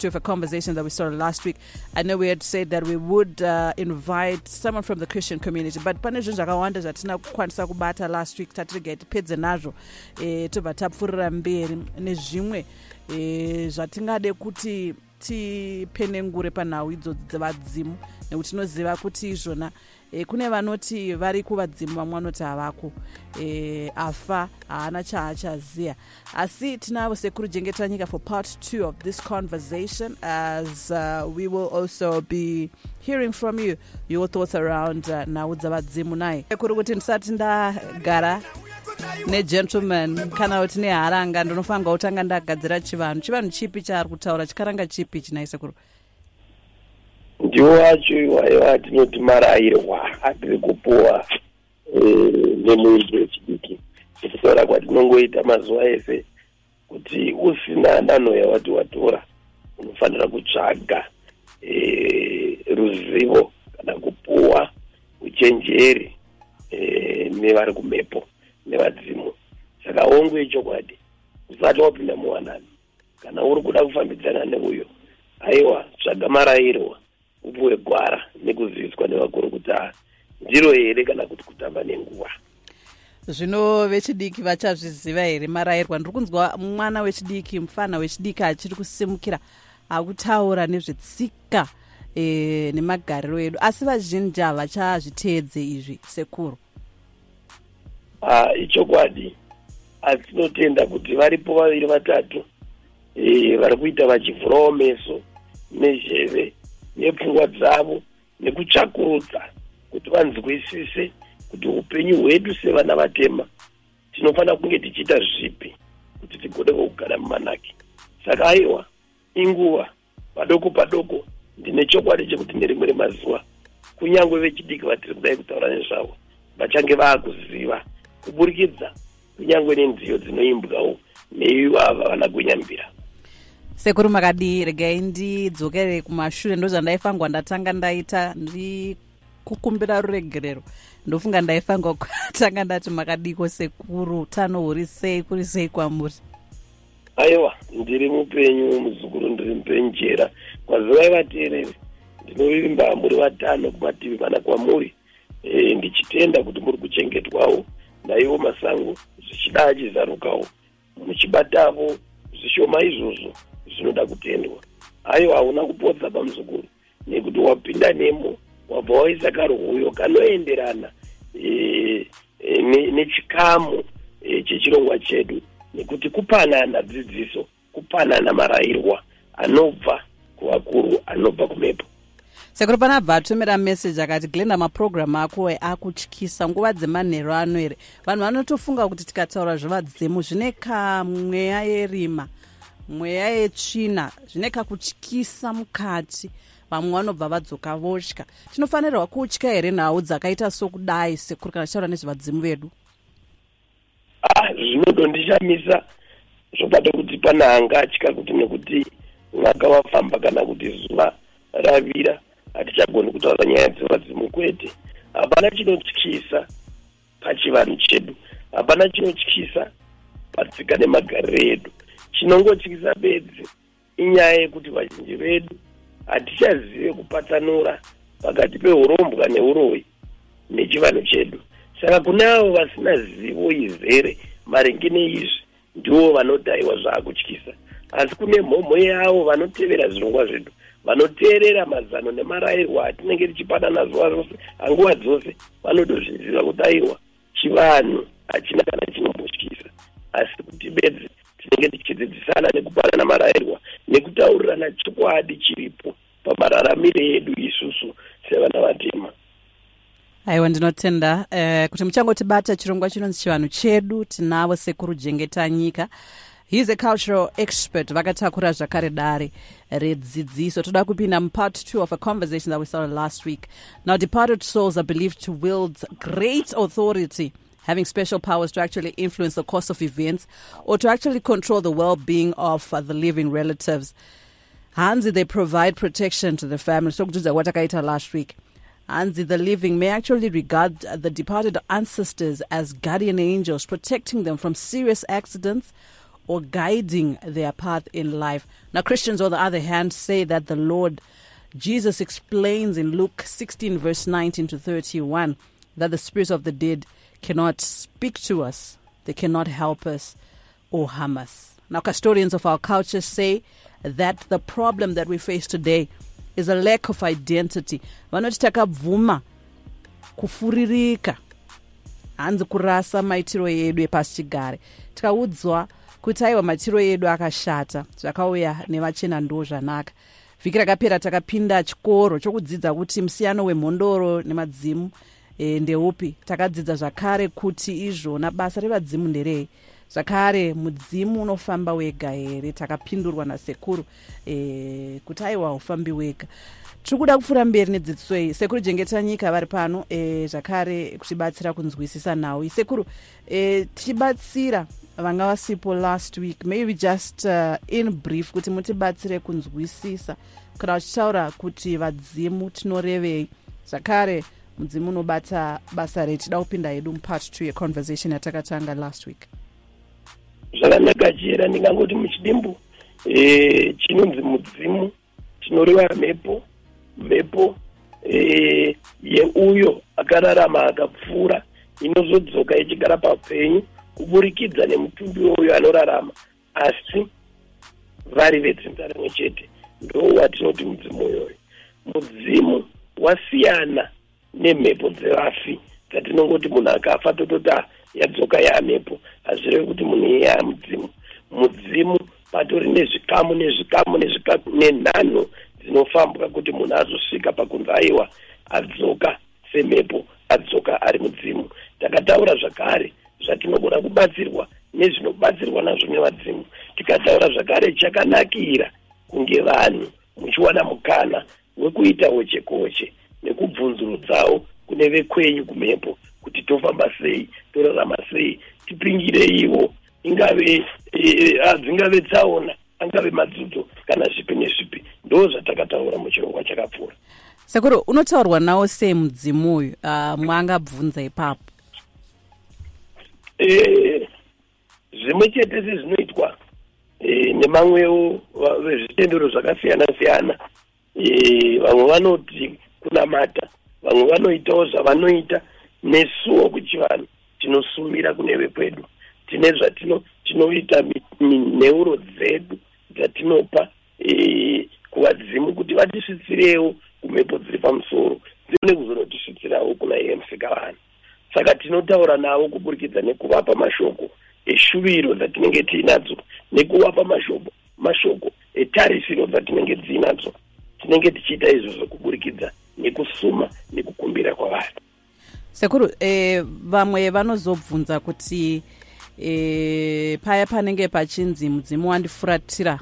two of a conversation that we started last week. I know we had said that we would uh, invite someone from the Christian community, but pane zvinhu zvakawanda zvatina kukwanisa kubata last week tatirega tipedze nazvo e, tobva tapfuurira mberi nezvimwe e, zvatingade kuti tipenengure panhau idzodzi dzevadzimu nekuti tinoziva kuti izvona e, kune vanoti vari kuvadzimu vamwe vanoti havako e, afa haana chaachaziva asi tinavo sekuru jengeta nyika for part two of this conversation as uh, we will also be hearing from you your thoughts around uh, nhau dzavadzimu nai. Kuri kuti ndisati ndagara negentleman kana kuti neharanga ndinofanirwa kutanga ndagadzira chivanhu. Chivanhu chipi chaari kutaura? Chikaranga chipi chinaisekuru ndiwo wacho iwaiwa tinoti marayirwa atiri kupuwa eh, nemuindi wechidiki kutaura kwatinongoita mazuva ese kuti usina danho yawati watora unofanira kutsvaga eh, ruzivo kana kupuwa uchenjeri eh, nevari kumhepo nevadzimu. Saka ongo ichokwadi usati wapinda muwanani kana uri kuda kufambidzana neuyo aiwa tsvaga marayirwa upuwe gwara nekuziviswa nevakuru kuti a ndiro here kana kuti kutamba nenguva? Zvino vechidiki vachazviziva here marayirwa ndiri kunzwa mwana wechidiki mufana wechidiki achiri kusimukira akutaura nezvetsika e, nemagariro edu. Asi vazhinji havachazviteedze izvi sekuru. Ah, ichokwadi. Asi tinotenda kuti varipo vaviri vatatu e, vari kuita vachivhurawo meso nezheve nepfungwa dzavo nekutsvakurudza kuti vanzwisise kuti upenyu hwedu sevana vatema tinofanira kunge tichiita zvipi kuti tigone kugara mumanaki saka aiwa inguva padoko padoko ndine chokwadi chekuti nerimwe remazuva kunyange vechidiki vatiri kudai kutaura nezvavo vachange vaakuziva kuburikidza kunyange nenziyo dzinoimbwawo neivava vana gwenyambira sekuru makadii regai ndidzokere kumashure ndo zvandaifangwa ndatanga ndaita ndiri kukumbira ruregerero. Ndofunga ndaifangwa kutanga ndati makadiko sekuru utano huri sei kuri sei kwamuri. Aiwa ndiri mupenyu muzukuru ndiri mupenjera kwazivai vateereri ndinovimba muri vatano kumativi mana kwamuri. E, ndichitenda kuti muri kuchengetwawo. Naivo masango zvichida achizarukawo muchibatavo zvishoma izvozvo zvinoda kutendwa. Aiwa hauna kupodza pamuzukuru nekuti wapinda nemo wabva waisa karwuyo kanoenderana e, e, ne- nechikamu e, chechirongwa chedu. Nekuti kupanana dzidziso kupanana marayirwa anobva kuvakuru anobva kumhepo sekuru pana bva atumira meseji akati glenda mapurogiramu ako akutyisa nguva dzemanheru ano here vanhu vanotofunga kuti tikataura zvevadzimu zvine kamweya yerima mweya yetsvina zvine kakutyisa mukati vamwe vanobva vadzoka votya. Tinofanirwa kutya here nhau dzakaita sokudai sekuru kana tichitaura nezvevadzimu vedu? Ah zvinotondishamisa zvobata kuti pana angatya kuti nekuti mwaka wafamba kana kuti zuva ravira hatichagoni kutaura nyaya dzevadzimu kwete. Hapana chinotyisa pachivanhu chedu hapana chinotyisa patsika nemagariro edu chinongotyisa bedzi inyaya yekuti vazhinji vedu hatichazive kupatsanura pakati peurombwa neuroyi nechivanhu chedu. Saka kune avo vasina zivo izere maringe neizvi ndivo vanodaiwa zvaakutyisa. Asi kune mhomho yavo vanotevera zvirongwa zvedu vanoteerera mazano nemarayirwo atinenge tichipanana zuva rose anguva dzose vanotozviziva kuti aiwa chivanhu hachina kana chinombotyisa asi kuti bedzi tinenge tichidzidzisana nekupanana marayirwa nekutaurirana chokwadi chiripo pamararamiro edu isusu sevana vatema aiwa ndinotenda uh, kuti muchangotibata chirongwa chinonzi chivanhu chedu tinavo sekuru jengeta nyika. Heis a cultural expert vakatakura zvakare dare redzidziso. Toda kupinda mupart two of a conversation that we started last week. Now departed souls are believed to wield great authority having special powers to actually influence the course of events or to actually control the well-being of uh, the living relatives. Hanzi they provide protection to the family. So, sokududza kwatakaita last week. Hanzi the living may actually regard the departed ancestors as guardian angels protecting them from serious accidents or guiding their path in life. Now, Christians, on the other hand, say that the Lord Jesus explains in Luke 16, verse 19 to 31, that the spirits of the dead cannot speak to us, they cannot help us or harm us. Now, custodians of our culture say that the problem that we face today is a lack of identity. vanoti takabvuma kufuririka hanzi kurasa maitiro edu epasi chigare tikaudzwa kuti aiwa maitiro edu akashata zvakauya nevachena ndo zvanaka vhiki rakapera takapinda chikoro chokudzidza kuti musiyano wemhondoro nemadzimu e, ndeupi takadzidza zvakare kuti izvona basa revadzimu nderei zvakare mudzimu unofamba wega here? Takapindurwa nasekuru e, kuti aiwa ufambi wega. Tiri kuda kupfuura mberi nedzidziso iyi. Sekuru jengeta nyika vari pano e, zvakare kutibatsira kunzwisisa nhau sekuru e, tichibatsira vanga vasipo last week. Maybe just uh, in brief kuti mutibatsire kunzwisisa. Kana uchitaura kuti vadzimu tinorevei. Zvakare mudzimu unobata basa retida kupinda hedu mupart two yeconversation yatakatanga last week. Zvakanaka chera ndingangoti muchidimbu e, chinonzi mudzimu tinoreva mhepo mhepo e, yeuyo akararama akapfuura inozodzoka ichigara paupenyu kuburikidza nemutumbi weuyo anorarama. Asi vari vedzinza rimwe chete ndo watinoti mudzimu uyoyo. Mudzimu wasiyana nemhepo dzevafi. Dzatinongoti munhu akafa totota yadzoka yamhepo hazvireve kuti munhu iye amudzimu mudzimu. Patori nezvikamu nezvikamu nezvikamu nenhano dzinofambwa kuti munhu azosvika pakunzi aiwa adzoka semhepo adzoka ari mudzimu. Takataura zvakare zvatinogona kubatsirwa nezvinobatsirwa nazvo nevadzimu. Tikataura zvakare chakanakira kunge vanhu muchiwana mukana wekuita hoche koche nekubvunzurudzawo kune vekwenyu kumhepo kuti tofamba sei torarama sei tipingireiwo ingave dzingave e, tsaona angave madzidzo kana zvipi nezvipi ndo zvatakataura muchirongwa chakapfuura. Sekuru unotaurwa nawo sei mudzimu uyu mwangabvunza ipapo? E, zvimwe chete sezvinoitwa e, nemamwewo vezvitendero zvakasiyana siyana e, vamwe vanoti kunamata. Vamwe vanoitawo zvavanoita nesuwo kuchivanhu tinosumira kune vekwedu. Tine zvatino tinoita neuro dzedu dzatinopa e, kuvadzimu kuti vatisvitsirewo kumhepo dziri pamusoro. Dzione kuzonotisvitsirawo kuna iye musikavanhu saka tinotaura navo kuburikidza nekuvapa mashoko eshuviro dzatinenge tiinadzo nekuvapa mashoko mashoko etarisiro dzatinenge dziinadzo tinenge tichiita izvozvo kuburikidza nekusuma nekukumbira kwavanhu sekuru e, vamwe vanozobvunza kuti e, paya panenge pachinzi mudzimu wandifuratira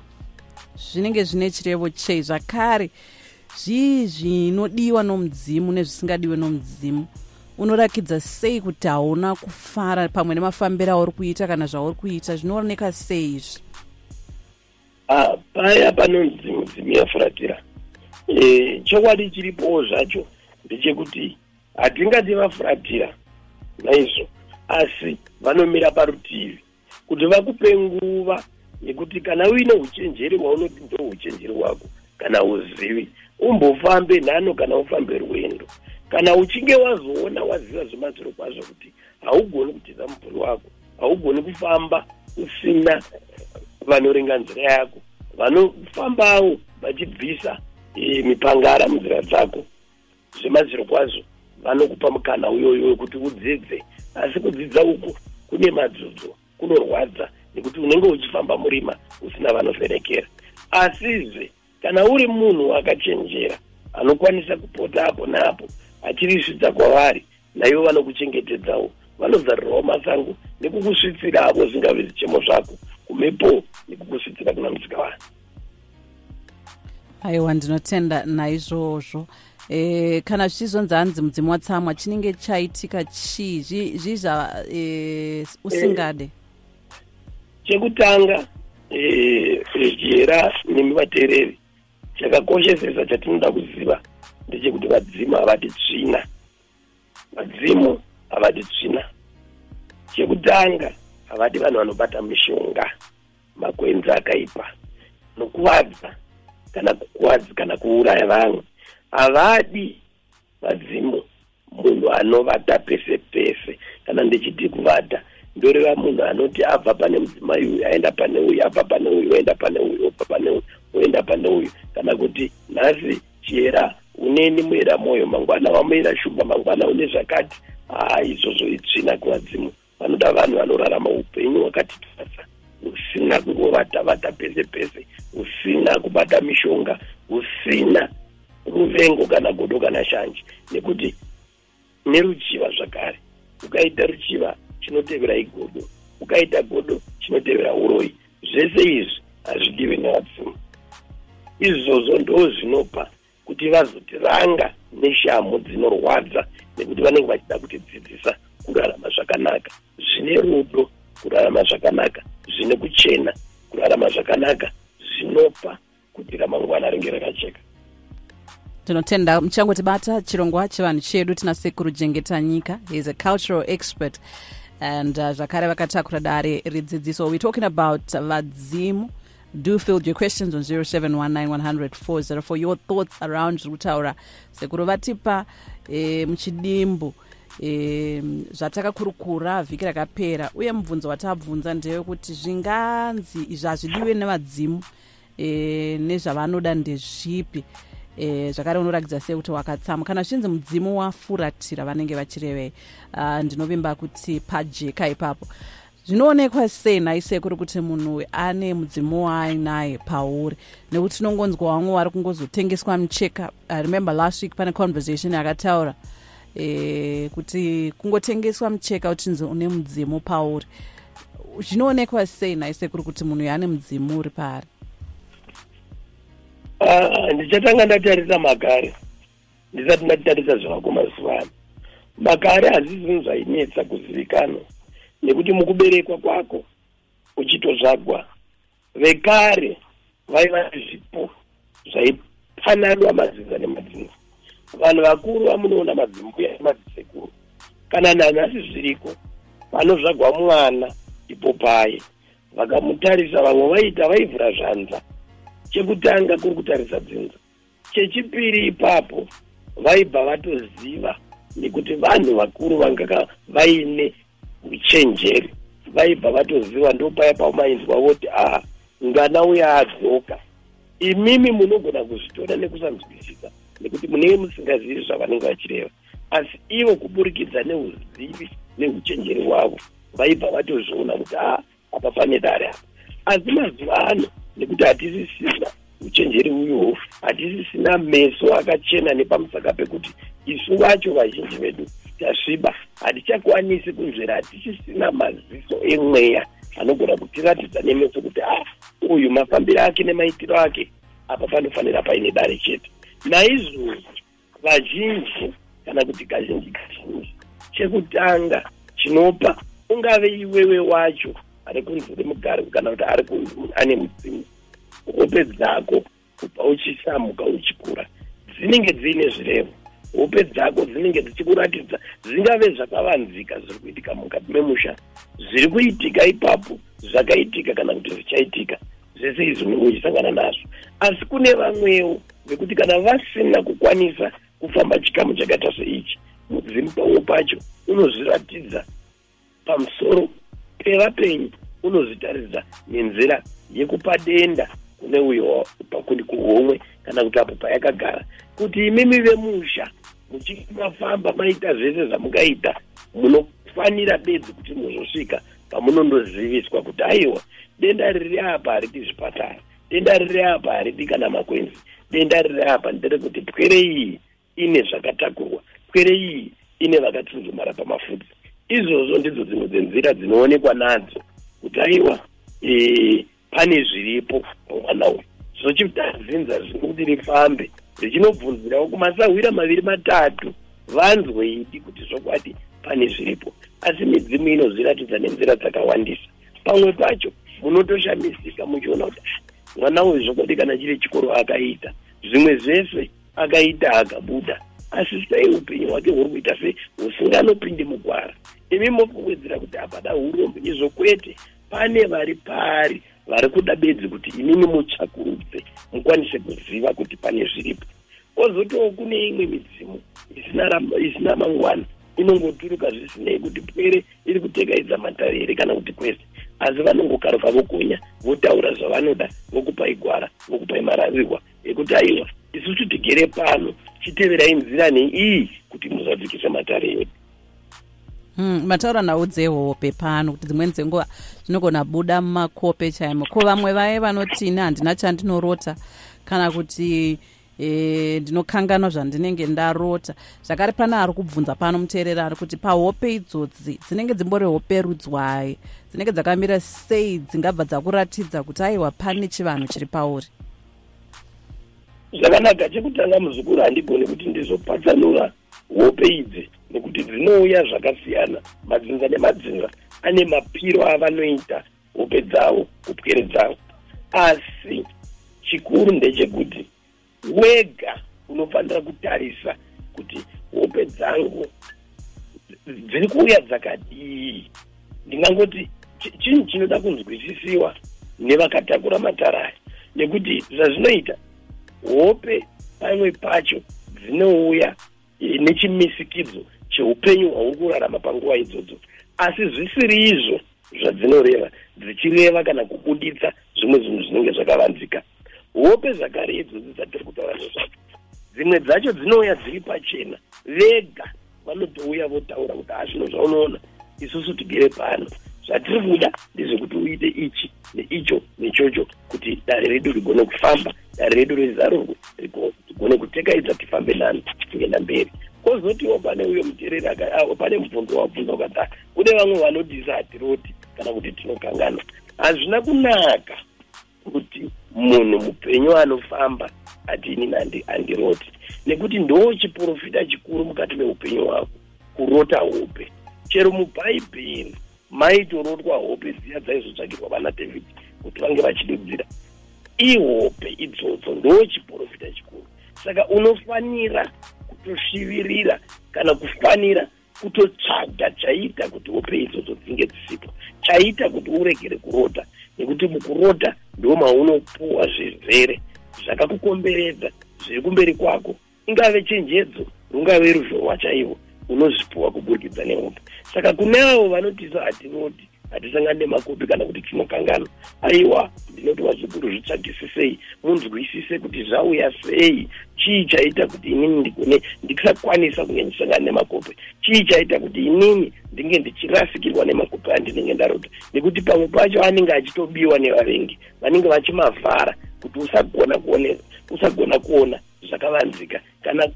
zvinenge zvine chirevo chei? Zvakare zvii zvinodiwa nomudzimu nezvisingadiwe nomudzimu? Unorakidza sei kuti hauna kufara pamwe nemafambiro auri kuita kana zvauri kuita? Zvinooneka sei izvi? Ah, paya panonzi mudzimu yafuratira e, chokwadi chiripowo zvacho ndechekuti hatingati vafuratira naizvo asi vanomira parutivi kuti vakupe nguva yekuti kana uine uchenjeri hwaunoti ndo uchenjeri hwako kana uzivi umbofambe nhano kana ufambe rwendo. Kana uchinge wazoona waziva zvemaziro kwazvo kuti haugoni kutiza mubvuri wako haugoni kufamba usina vanoringa nzira yako. Vanofambawo vachibvisa mipangara munzira dzako. Zvemaziro kwazvo vanokupa mukana uyoyo wekuti udzidze. Asi kudzidza uku kune madzodzo kunorwadza nekuti unenge uchifamba murima usina vanovherekera asizve kana uri munhu akachenjera anokwanisa kupota apo naapo achirisvitsa kwavari naivo vanokuchengetedzawo. Vanozarirawo masango nekukusvitsirawo zvingave zvichemo zvako kumhepo nekukusvitsira kuna musikavanhu aiwa ndinotenda naizvozvo e, kana zvichizonzi hanzi mudzimu watsamwa chinenge chaitika chii zvizva e, usingade? E, chekutanga jera e, nemi vateereri chakakoshesesa chatinoda kuziva ndechekuti vadzimu havati tsvina. Vadzimu havati tsvina. Chekutanga havati vanhu vanobata mishonga makwenzi akaipa. Nokuvadza kana kukuvadza kana kuuraya vamwe havadi vadzimu munhu anovata pese pese kana ndichiti kuvata ndoreva munhu anoti abva pane mudzimai uyu aenda pane uyu abva pane uyu oenda pane uyu obva pane uyu oenda pane uyu. Kana kuti nhasi chera uneni muera mwoyo mangwana wamuera shumba mangwana une zvakati haa izvozvo itsvina kuvadzimu. Vanoda vanhu vanorarama upenyu hwakati twasa usina kungovata vata pese pese usina kubata mishonga usina ruvengo kana godo kana shanje. Nekuti neruchiva zvakare ukaita ruchiva chinotevera igodo ukaita godo chinotevera uroi zvese izvi hazvidiwe nevadzimu izvozvo ndo zvinopa kuti vazotiranga neshamo dzinorwadza nekuti vanenge vachida kutidzidzisa kurarama zvakanaka. Zvine rudo kurarama zvakanaka zvine kuchena kurarama zvakanaka zvinopa kuti ramangwana ringe rakacheka tinotenda muchangotibata chirongwa chevanhu chedu tina sekuru jengeta nyika. Is a cultural expert and uh, zvakare vakatakura dare redzidziso. We're talking about vadzimu. Do field your questions on 0719 for your thoughts around zviri kutaura sekuru vatipa e, muchidimbu e, zvatakakurukura vhiki rakapera. Uye mubvunzo watabvunza ndeyekuti zvinganzi izvi hazvidiwe nevadzimu e, nezvavanoda ndezvipi e, zvakare unorakidza sei kuti wakatsama. Kana zvichinzi mudzimu wafuratira vanenge vachirevei uh, ndinovimba kuti pajeka ipapo. Zvinoonekwa sei naise kuri kuti munhu ane mudzimu waainaye pauri? Nekuti tinongonzwa vamwe vari kungozotengeswa micheka. Uh, remember last week pane conversation yakataura e, kuti kungotengeswa micheka uchinzi une mudzimu pauri. Zvinoonekwa sei naise kuri kuti munhu yaane mudzimu uri paari ndichatanga ndatarisa magare. Ndisati ndatitarisa zvavako mazuva ano. Magare hazisi zvinhu zvainetsa kuzivikanwa nekuti mukuberekwa kwako uchitozvagwa. Vekare vaiva nezvipo zvaipananwa madzinza nemadzinza vanhu vakuru vamunoona madzimbuya nemadzisekuru kana nanhasi zviriko vanozvagwa mwana ipo paye vakamutarisa vamwe vaita vaivhura zvanza chekutanga kuri kutarisa dzinza. Chechipiri ipapo vaibva vatoziva nekuti vanhu vakuru vangaka vaine uchenjeri. Vaibva vatoziva ndopaya pamainzwa voti aha ngana uya adzoka. Imimi munogona kuzvitora nekusanzwisisa nekuti munenge musingazivi zvavanenge vachireva. Asi ivo kuburikidza neuzivi neuchenjeri hwavo vaibva vatozviona kuti aha apa pane dare apa. Asi mazuva ano nekuti hatisisina uchenjeri uyuwo hatisisina meso akachena nepamusaka pekuti isu vacho vazhinji vedu tasviba. Hatichakwanisi kunzvera hatichisina maziso emweya anogona kutiratidza nemeso kuti a ah, uyu mafambiro ake nemaitiro ake apa panofanira paine dare chete. Naizvozvo vazhinji kana kuti kazhinji kazhinji chekutanga chinopa ungave iwewe wacho ari kunzi remugare kana kuti ari ane mudzimu hope dzako kubva uchisamuka uchikura. Dzinenge dziine zvirevo. Hope dzako dzinenge dzichikuratidza. Zvingave zvakavanzika zviri kuitika mukati memusha. Zviri kuitika ipapo zvakaitika kana kuti zvichaitika. Zvese izvi unenge uchisangana nazvo. Asi kune vamwewo vekuti kana vasina kukwanisa kufamba chikamu chakaita seichi mudzimu pamwe pacho unozviratidza pamusoro pevapenyu unozvitaridza nenzira yekupa denda kune uyo pakundi kuhomwe kana kuti apo payakagara. Kuti imimi vemusha muchimafamba maita zvese zvamungaita munofanira bedzi kuti muzosvika pamunondoziviswa kuti aiwa denda riri apa hariti zvipatara denda riri apa hariti kana makwenzi denda riri apa nderekuti pwere iyi ine zvakatakurwa pwere iyi ine vakatsunzumara pamafudzi izvozvo ndidzo dzimwe dzenzira dzinoonekwa nadzo kuti aiwa e, pane zviripo pamwana uyu. Zvochitadzinza zviri kuti rifambe richinobvunzirawo kumasahwira maviri matatu vanzweidi kuti zvokwadi pane zviripo. Asi midzimu inozviratidza nenzira dzakawandisa. Pamwe pacho munotoshamisika muchiona kuti ah, mwana uyu zvokwadi kana chiri chikoro akaita. Zvimwe zvese akaita akabuda asi sei upenyu hwake huri kuita sei? Husinganopindi mugwara imi mofungidzira kuti hapana urombo izvo kwete. Pane vari pari vari kuda bedzi kuti inini mutsvakurudze mukwanise kuziva kuti pane zviripo. Kwozotiwo kune imwe midzimu isina mangwana inongoturuka zvisinei kuti pwere iri kutekaidza matare here kana kuti kwese. Asi vanongokaruka vogonya votaura zvavanoda vokupai gwara vokupai mararirwa ekuti aiwa isusu tigere pano chiteverai nzira neiyi kuti muzadzikise matare edu Hmm, mataura nhau dzehope pano kuti dzimweni dzenguva dzinogona buda mumakope chaimo. Ko vamwe vaye vanotini handina chandinorota kana kuti e, ndinokanganwa zvandinenge ndarota. Zvakare pane ari kubvunza pano muteereri ari kuti pahope idzodzi dzinenge dzimbori hope rudzwai dzinenge dzakamira sei dzingabva dzakuratidza kuti aiwa pane chivanhu chiri pauri. Zvakanaka chekutanga muzukuru handigoni kuti ndizopatsanura hope idzi nekuti dzinouya zvakasiyana. Madzinza nemadzinza ane mapiro avanoita hope dzavo upwere dzavo. Asi chikuru ndechekuti wega unofanira kutarisa kuti hope dzangu dziri kuuya dzakadii. Ndingangoti chinhu chinoda kunzwisisiwa nevakatakura mataraya nekuti zvazvinoita hope pamwe pacho dzinouya nechimisikidzo cheupenyu hwauri kurarama panguva idzodzo. Asi zvisiri izvo zvadzinoreva dzichireva kana kubuditsa zvimwe zvinhu zvinenge zvakavanzika. Hope zvakare idzodzi dzatiri kutaura nezvadzo dzimwe dzacho dzinouya dziri pachena. Vega vanotouya votaura kuti hazvino zvaunoona. Isusu tigere pano zvatiri kuda ndezvekuti uite ichi neicho nechocho kuti dare redu rigone kufamba dare redu rezarurwe rigone kutekaidza tifambe nani kuenda mberi. Kwozotiwo pane uyo mutereri pane mubvunzo wabvunza ukati kune vamwe vanodisa hatiroti kana kuti tinokangana. Hazvina kunaka kuti munhu mupenyu anofamba ati inini handiroti nekuti ndo chiprofita chikuru mukati meupenyu hwako kurota hope chero mubhaibheri maitorotwa hope dziya dzaizotsvakirwa vana david kuti vange vachidudzira ihope idzodzo ndo chiprofita chikuru. Saka unofanira kutosvivirira kana kufanira kutotsvaga chaita kuti hope idzodzo dzinge dzisipo. Chaita kuti uregere kurota nekuti mukurota ndo maunopuwa zvirwere zvakakukomberedza zviri kumberi kwako. Ingave chenjedzo rungave ruzhowa chaivo unozvipuwa kuburikidza nehope. Saka kune avo vanotisa hatinoti hatisangani nemakopi kana kuti tinokangana. Aiwa ndinoti wazukuru zvitsvagisisei munzwisise kuti zvauya sei? Chii chaita kuti inini ndigone ndisakwanisa kunge ndisangana nemakopi? Chii chaita kuti inini ndinge ndichirasikirwa nemakopi andinenge ndarota? Nekuti pamwe pacho anenge achitobiwa nevavengi vanenge vachimavhara kuti usagona kuone usagona kuona zvakavanzika kana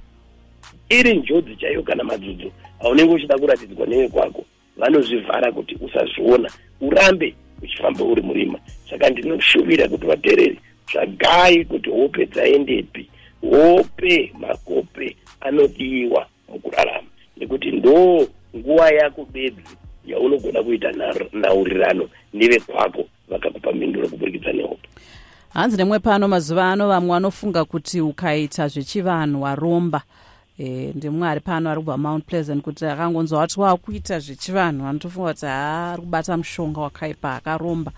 iri njodzi chaiyo kana madzudzu aunenge uchida kuratidzwa newe kwako vanozvivhara kuti usazviona urambe uchifamba uri murima. Saka ndinoshuvira kuti vateereri tsvagai kuti hope dzaendepi. Hope makope anodiwa mukurarama. Nekuti ndo nguva yako bedzi yaunogona kuita nhaurirano nevekwako vakakupa minduro kuburikidza nehope. Hanzi nemwe pano mazuva ano vamwe vanofunga kuti ukaita zvechivanhu waromba e, ndimwari pano ari kubva mount pleasant kuti akangonzwa wati waakuita zvechivanhu anotofunga kuti haa ari kubata mushonga wakaipa akaromba.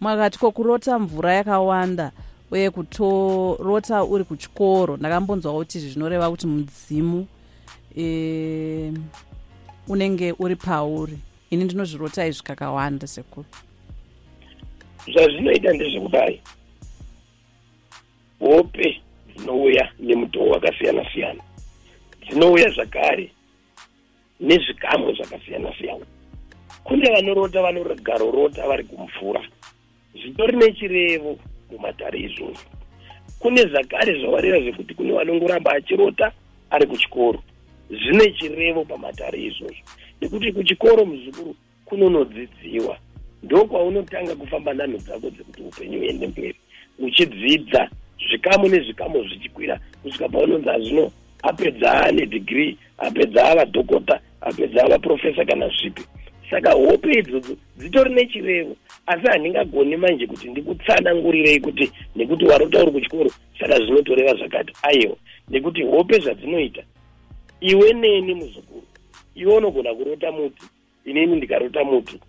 Mwakati kokurota mvura yakawanda uye kutorota uri kuchikoro ndakambonzwawo kuti izvi zvinoreva kuti mudzimu e, unenge uri pauri. Ini ndinozvirota izvi kakawanda sekuru. Zvazvinoita ndezvekudai hope dzinouya nemutoo wakasiyana siyana dzinouya zvakare nezvikamu zvakasiyana siyana kune vanorota vanogarorota vari kumvura. Zvitori nechirevo mumatare izvozvo. Kune zvakare zvawareva zvekuti kune vanongoramba achirota ari kuchikoro. Zvine chirevo pamatare izvozvo. Nekuti kuchikoro muzukuru kunonodzidziwa. Ndokwaunotanga kufamba nhanho dzako dzekuti upenyu uende mberi. Uchidzidza zvikamu nezvikamu zvichikwira kusvika paunonzi hazvino apedza nedhigiri apedza ava dhokota apedza ava profesa kana zvipi. Saka hope idzodzo dzitori nechirevo asi handingagoni manje kuti ndikutsanangurirei kuti nekuti warota uri kuchikoro saka zvinotoreva zvakati. Aiwa nekuti hope zvadzinoita iwe neni muzukuru iwe unogona kurota muti inini ndikarota muti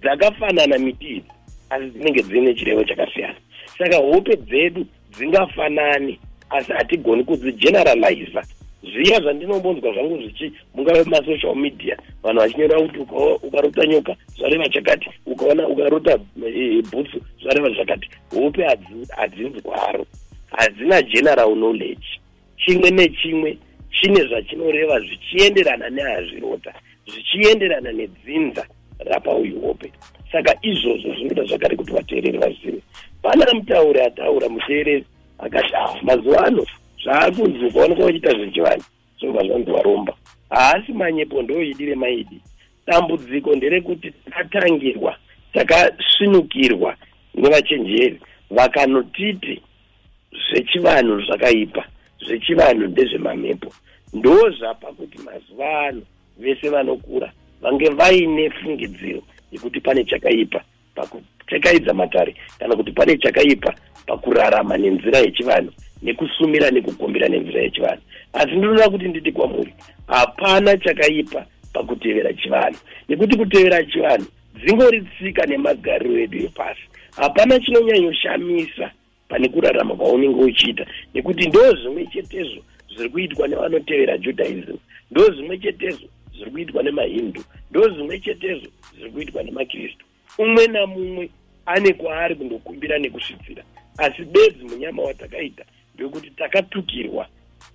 dzakafanana miti idzi asi dzinenge dzine chirevo chakasiyana. Saka hope dzedu dzingafanani asi hatigoni kudzigeneraliza zviya zvandinombonzwa zvangu zvichi mungave masocial media. Vanhu vachinyora kuti ukarota nyoka zvareva chakati. Ukaona ukarota eh, bhutsu zvareva zvakati hope hadzinzwaro hadzina general knowledge. Chimwe nechimwe chine zvachinoreva zvichienderana nehazvirota zvichienderana nedzinza rapauyu hope. Saka izvozvo zvinoita zvakare kuti vateereri vazive. Pana mutauri ataura muteereri akati ah mazuva ano zvaakunzi ukaoneka uchiita zvechivanhu zvinobva zvanzi waromba haasi manyepo ndoidire maidi. Dambudziko nderekuti takatangirwa takasvinukirwa nevachenjeri vakanotiti zvechivanhu zvakaipa zvechivanhu ndezvemamhepo ndo zvapa kuti mazuva ano vese vanokura vange vaine fungidziro yekuti pane chakaipa pakutekaidza matare kana kuti pane chakaipa pakurarama nenzira yechivanhu nekusumira nekugombera nenzira yechivanhu. Asi ndinoda kuti nditi kwamuri hapana chakaipa pakutevera chivanhu. Nekuti kutevera chivanhu dzingori tsika nemagariro edu epasi. Hapana chinonyanyoshamisa pane kurarama kwaunenge uchiita. Nekuti ndo zvimwe chetezvo zviri kuitwa nevanotevera judaism ndo zvimwe chetezvo zviri kuitwa nemahindu ndo zvimwe chetezvo zviri kuitwa nemakristu. Umwe namumwe ane kwaari kundokumbira nekusvitsira asi bedzi munyama watakaita ndekuti takatukirwa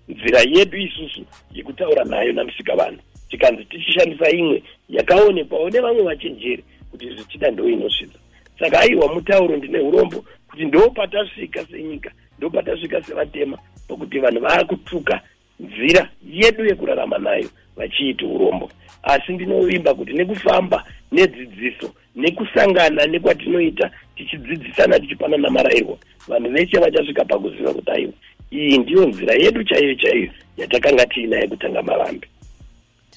nzira yedu isusu yekutaura nayo namusika vanhu tikanzi tichishandisa imwe yakaonekwawo nevamwe vachenjeri kuti zvichida ndo inosvitsa saka aiwa mutauro ndine urombo kuti ndo patasvika senyika ndo patasvika sevatema pakuti vanhu vaakutuka nzira yedu yekurarama nayo vachiiti urombo. Asi ndinovimba kuti nekufamba nedzidziso nekusangana nekwatinoita tichidzidzisana tichipanana marayirwo vanhu veshe vachasvika pakuziva kuti aiwa iyi ndiyo nzira yedu chaiyo chaiyo yatakanga tiinaye kutanga mavambi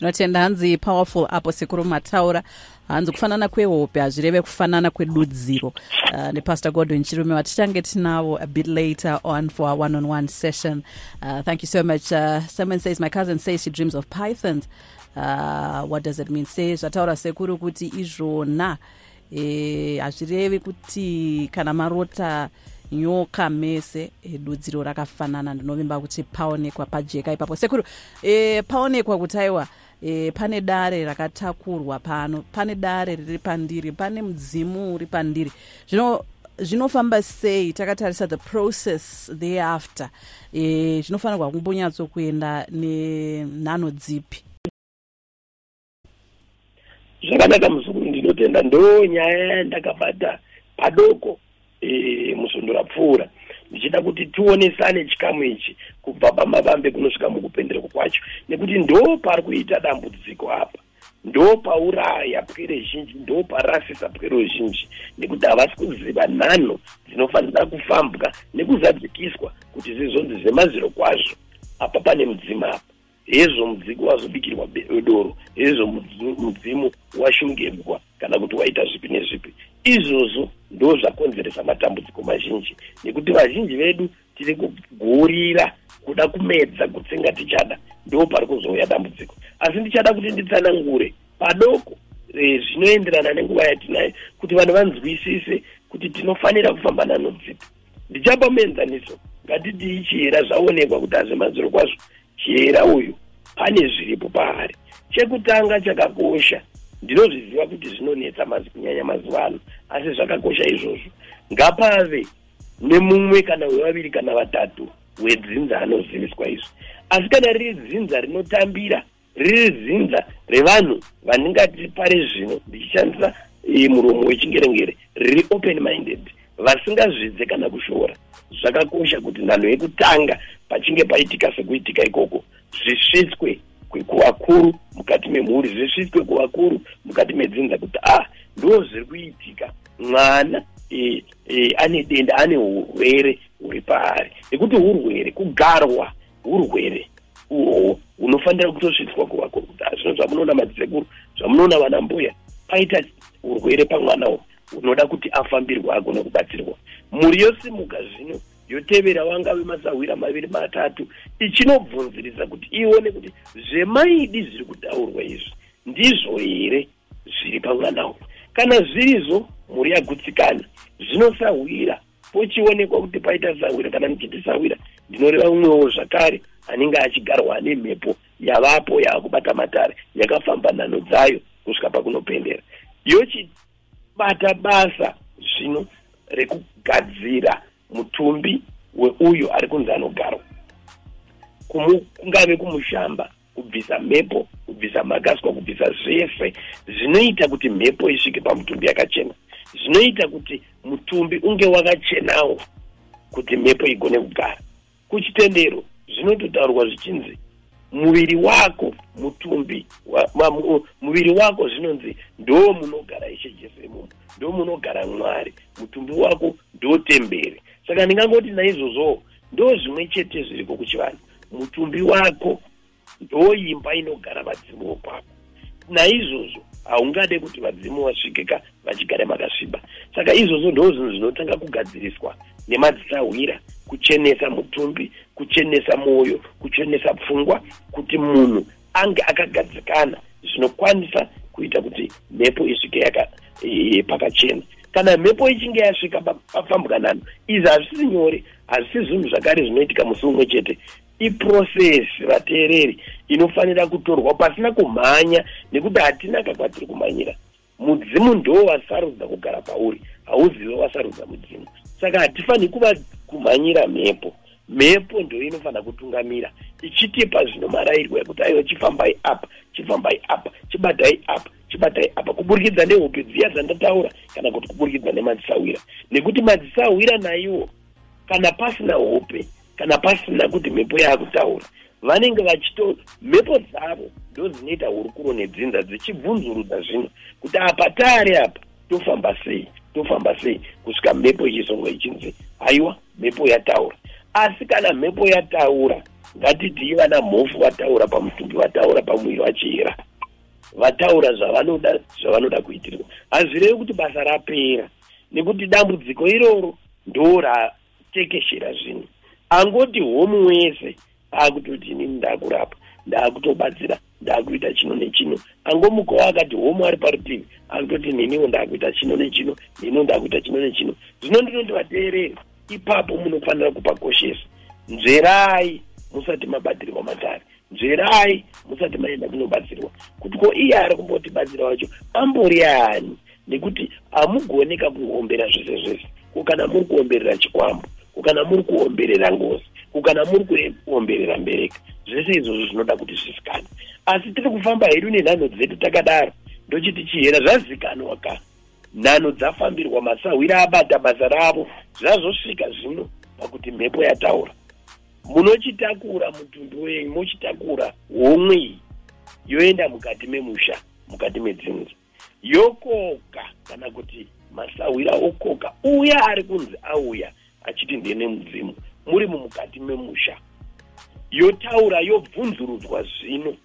tinotenda hanzi powerful apo sekuru mataura. Hanzi kufanana kwehope hazvireve kufanana kwedudziro. Uh, nepastor godwin chirume vatichange tinavo a bit later on for our one on one session. Uh, thank you so much. Uh, someone says my cousin says she dreams of pythons. Uh, what does it mean? Say zvataura sekuru kuti izvona hazvirevi eh, kuti kana marota nyoka mese e, dudziro rakafanana. Ndinovimba kuti paonekwa pajeka ipapo. Sekuru e, paonekwa kuti aiwa e, pane dare rakatakurwa pano. Pane dare riri pandiri. Pane mudzimu uri pandiri. Zvino zvinofamba sei takatarisa the process thereafter? E, zvinofanirwa kumbonyatsokuenda nenhano dzipi? Zvakanaka muzukuru ndinotenda. Ndo nyaya yandakabata padoko e, musondo rapfuura ndichida kuti tionesane chikamu ichi kubva pamavambe kunosvika mukupendereko kwacho. Nekuti ndo pari kuita dambudziko apa. Ndo pauraya pwere zhinji ndo parasisa pwero zhinji nekuti havasi kuziva nhano dzinofanira kufambwa nekuzadzikiswa kuti zizonzi zvemaziro kwazvo apa pane mudzimu apa hezvo mudziko wazobikirwa doro. Hezvo mudzimu washungembwa kana kuti waita zvipi nezvipi. Izvozvo ndo zvakonzeresa matambudziko mazhinji. Nekuti vazhinji vedu tiri kugurira kuda kumedza kutsenga tichada ndo pari kuzouya dambudziko. Asi ndichada kuti nditsanangure padoko e, zvinoenderana nenguva yatinayo kuti vanhu vanzwisise kuti tinofanira kufamba nano dzipi ndichapa muenzaniso ngatiti ichiyera zvaonekwa kuti hazvemaziro kwazvo chiyera uyu pane zviripo paari chekutanga chakakosha ndinozviziva kuti zvinonetsa mazi kunyanya mazuva ano asi zvakakosha izvozvo. Ngapave nemumwe kana wevaviri kana vatatu wedzinza anoziviswa izvi. Asi kana riri dzinza rinotambira riri dzinza revanhu vandingati pare zvino ndichishandisa e, muromo wechingerengere riri open minded vasingazvidze kana kushora. Zvakakosha kuti nhanho yekutanga pachinge paitika sekuitika ikoko zvisvitswe kuvakuru mukati memhuri zvisvitswe kuvakuru mukati medzinza kuti ah ndo zviri kuitika. Mwana e, e, ane denda ane urwere huri paari nekuti urwere kugarwa urwere uhwo hunofanira kutosvitswa kuvakuru. Kuti hazvino zvamunoona madzekuru zvamunoona vana mbuya paita urwere pamwana uyu unoda kuti afambirwe agone kubatsirwa. Mhuri yosimuka zvino yotevera wangave masahwira maviri matatu ichinobvunzirisa kuti ione kuti zvemaidi zviri kutaurwa izvi. Ndizvo here zviri pamwana uyu kana zvirizvo mhuri yagutsikana zvinosahwira pochionekwa kuti paita sahwira kana muchiti sahwira ndinoreva umwewo zvakare anenge achigarwa nemhepo yavapo yaakubata matare yakafamba nhano dzayo kusvika pakunopendera yochibata basa zvino rekugadzira mutumbi weuyo ari kunzi anogarwa kungave kumushamba kubvisa mhepo kubvisa makaswa kubvisa zvese zvinoita kuti mhepo isvike pamutumbi yakachena. Zvinoita kuti mutumbi unge wakachenawo kuti mhepo igone kugara. Kuchitendero zvinototaurwa zvichinzi muviri wako mutumbi muviri wako zvinonzi ndo munogara ishe jesu imomo ndo munogara mwari mutumbi wako ndo temberi. Saka ndingangoti naizvozvowo ndo zvimwe chete zviriko kuchivanhu mutumbi wako ndo imba inogara vadzimu vopako naizvozvo haungade kuti vadzimu vasvikeka vachigara makasviba. Saka izvozvo ndo zvinhu zvinotanga kugadziriswa nemadzisahwira kuchenesa mutumbi kuchenesa mwoyo kuchenesa pfungwa kuti munhu ange akagadzikana zvinokwanisa kuita kuti mhepo isvike yaka e, pakachena. Kana mhepo ichinge yasvika pafambwanano izvi hazvisi nyore hazvisi zvinhu zvakare zvinoitika musi umwe chete. Iprocesi vateereri inofanira kutorwa pasina kumhanya nekuti hatina kakwatiri kumhanyira. Mudzimu ndo wasarudza kugara pauri hauzive wasarudza mudzimu. Saka hatifaniri kuva kumhanyira mhepo mhepo ndo inofanira kutungamira. Ichitipa zvino marayirwa ekuti aiwa chifambai apa chifambai apa chibatai apa chibatai apa. Kuburikidza nehope dziya dzandataura kana kuti kuburikidza nemadzisawira nekuti madzisawira naiwo kana pasina hope kana pasina kuti mhepo yaakutaura vanenge vachito mhepo dzavo ndo dzinoita hurukuro nedzinza dzichibvunzurudza zvino kuti apa taari apa tofamba sei tofamba sei kusvika mhepo ichisongo ichinzi aiwa mhepo yataura asi kana mhepo yataura ngatitii vana mhofu vataura pamutumbi vataura pamwiri vachiyera vataura zvavanoda zvavanoda kuitirwa hazvirevi kuti basa rapera nekuti dambudziko iroro ndo ratekeshera zvinhu. Angoti homu wese akutoti inini ndakurapa ndakutobatsira ndakuita chino nechino. Angomukawo akati homu ari parutivi akutoti niniwo ndakuita chino nechino niniwo ndakuita chino nechino. Zvino ndinoti vateereri ipapo munofanira kupakoshesa. Nzverai musati mabatsirirwa matare nzverai musati maenda kunobatsirwa. Kuti ko iye ari kumbotibatsira wacho ambori ani nekuti hamugoneka kuombera zvese zvese kukana muri kuomberera chikwambo kukana muri kuomberera ngozi kukana muri kuomberera mbereka zvese izvozvo zvinoda kuti zvisikane asi tiri kufamba hedu nenhano dzedu takadaro ndochiti chihera zvazikanwa ka nhano dzafambirwa masahwira abata basa ravo zvazosvika zvino pakuti mhepo yataura. Munochitakura mutumbi wenyu mochitakura homwe iyi yoenda mukati memusha mukati medzinza yokoka kana kuti masahwira okoka uya ari kunzi auya achiti ndene mudzimu muri mumukati memusha. Yotaura yobvunzurudzwa zvino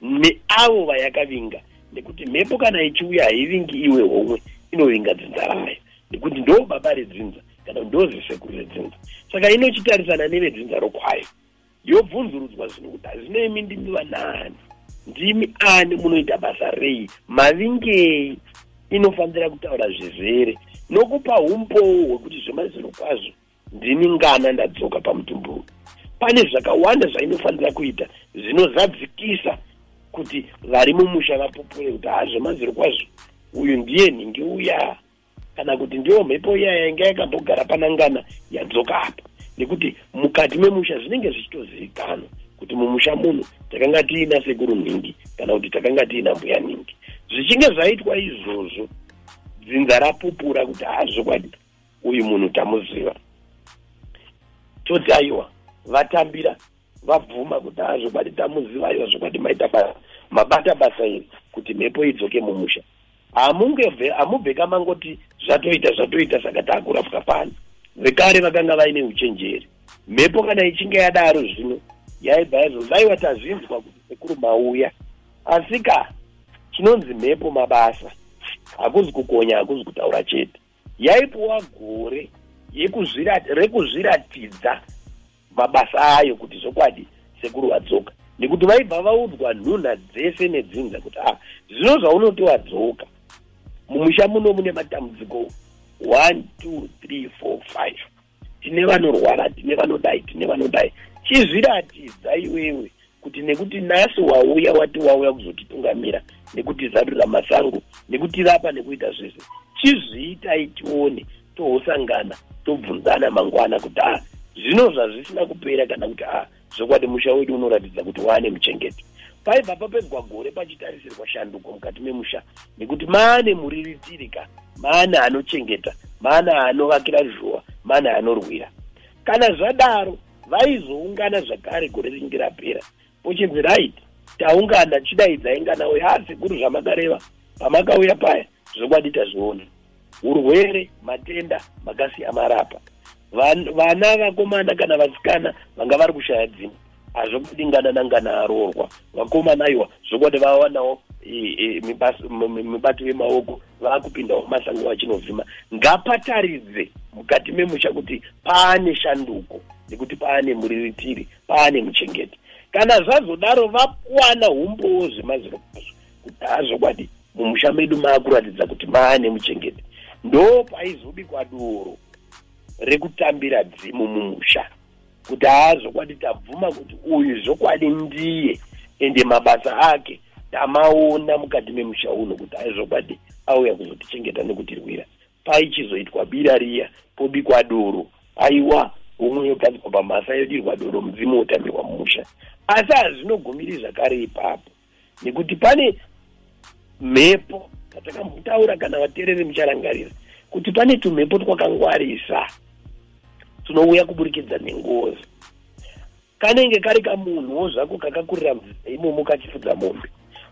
neavo vayakavinga nekuti mhepo kana ichiuya haivingi iwe homwe inovinga dzinza rayo. Nekuti ndo baba redzinza kana ndo zisekuru redzinza. Saka inochitarisana nevedzinza rokwayo. Yobvunzurudzwa zvinhu kuti hazvinemi ndimi vanani ndimi ani munoita basa rei? Mavingei inofanira kutaura zvezere nokupa umbowo hwekuti zvemazino kwazvo ndini ngana ndadzoka pamutumbu pane zvakawanda zvainofanira kuita zvinozadzikisa kuti vari mumusha vapupure kuti hazvemaziro kwazvo uyu ndiye nhingi uya kana kuti ndiyo mhepo iya yainge yakambogara panangana yadzoka apa. Nekuti mukati memusha zvinenge zvichitozivikanwa kuti mumusha muno takanga tiina sekuru nhingi kana kuti takanga tiina mbuya nhingi zvichinge zvaitwa izvozvo dzinza rapupura kuti hazvokwadi uyu munhu tamuziva. Toti aiwa vatambira vabvuma kuti hazvokwadi tamuziva aiwa zvokwadi maita basa mabata basa iri kuti mhepo idzoke mumusha. Hamubveka mangoti zvatoita zvatoita saka taakurapwa pano. Vekare vakanga vaine uchenjeri. Mhepo kana ichinge yadaro zvino yaibva yazonzi aiwa tazvinzwa kuti sekuru mauya. Asi ka chinonzi mhepo mabasa hakuzi kukonya hakuzi kutaura chete. Yaipiwa gore rekuzviratidza mabasa ayo kuti zvokwadi sekuru wadzoka. Nekuti vaibva vaudzwa nhunha dzese nedzinza kuti a zvino zvaunoti wadzoka. Mumusha muno mune matambudziko one two three four five. Tine vanorwara tine vanodai tine vanodai. Chizviratidza iwewe kuti nekuti nhasi wauya wati wauya kuzotitungamira nekutizarurira masango nekutirapa nekuita zvese chizviitai tione tohosangana tobvunzana mangwana kuti a zvino zvazvisina kupera kana kuti a zvokwadi musha wedu unoratidza kuti waane muchengeti. Paibva papedzwa gore pachitarisirwa shanduko mukati memusha nekuti maane muriritiri ka maane anochengeta maane anovakira ruzhowa maane anorwira. Kana zvadaro vaizoungana zvakare gore ringi rapera. Pochinzi right taungana chidaidzai nganawo yasekuru zvamakareva pamakauya paya zvokwadi tazviona urwere matenda makasiya marapa vana vakomana kana vasikana vanga vari kushaya dzima hazvokwadi ngana nangana aroorwa vakomana aiwa zvokwadi vawanawo mibato yemaoko vaakupindawo masango vachinovhima ngapataridze mukati memusha kuti paane shanduko nekuti paane muriritiri paane muchengeti. Kana zvazodaro vawana umbowo zvemaziro kwazvo kuti hazvokwadi mumusha medu maakuratidza kuti maane muchengeti. Ndo paizobikwa doro rekutambira dzimu mumusha kuti haazokwadi tabvuma kuti uyu zvokwadi ndiye ende mabasa ake tamaona mukati memusha uno kuti aizokwadi auya kuzotichengeta nekutirwira paichizoitwa bira riya pobikwa doro aiwa umwe yogadzwa pamhasa yodirwa doro mudzimu wotambirwa mumusha. Asi hazvinogumiri zvakare ipapo nekuti pane mhepo dzatakambotaura kana vateereri mucharangarira kuti pane tumhepo twakangwarisa tunouya kuburikidza nengozi. Kanenge kari kamunhuwo zvako kakakurira imomo kachifudza mombe.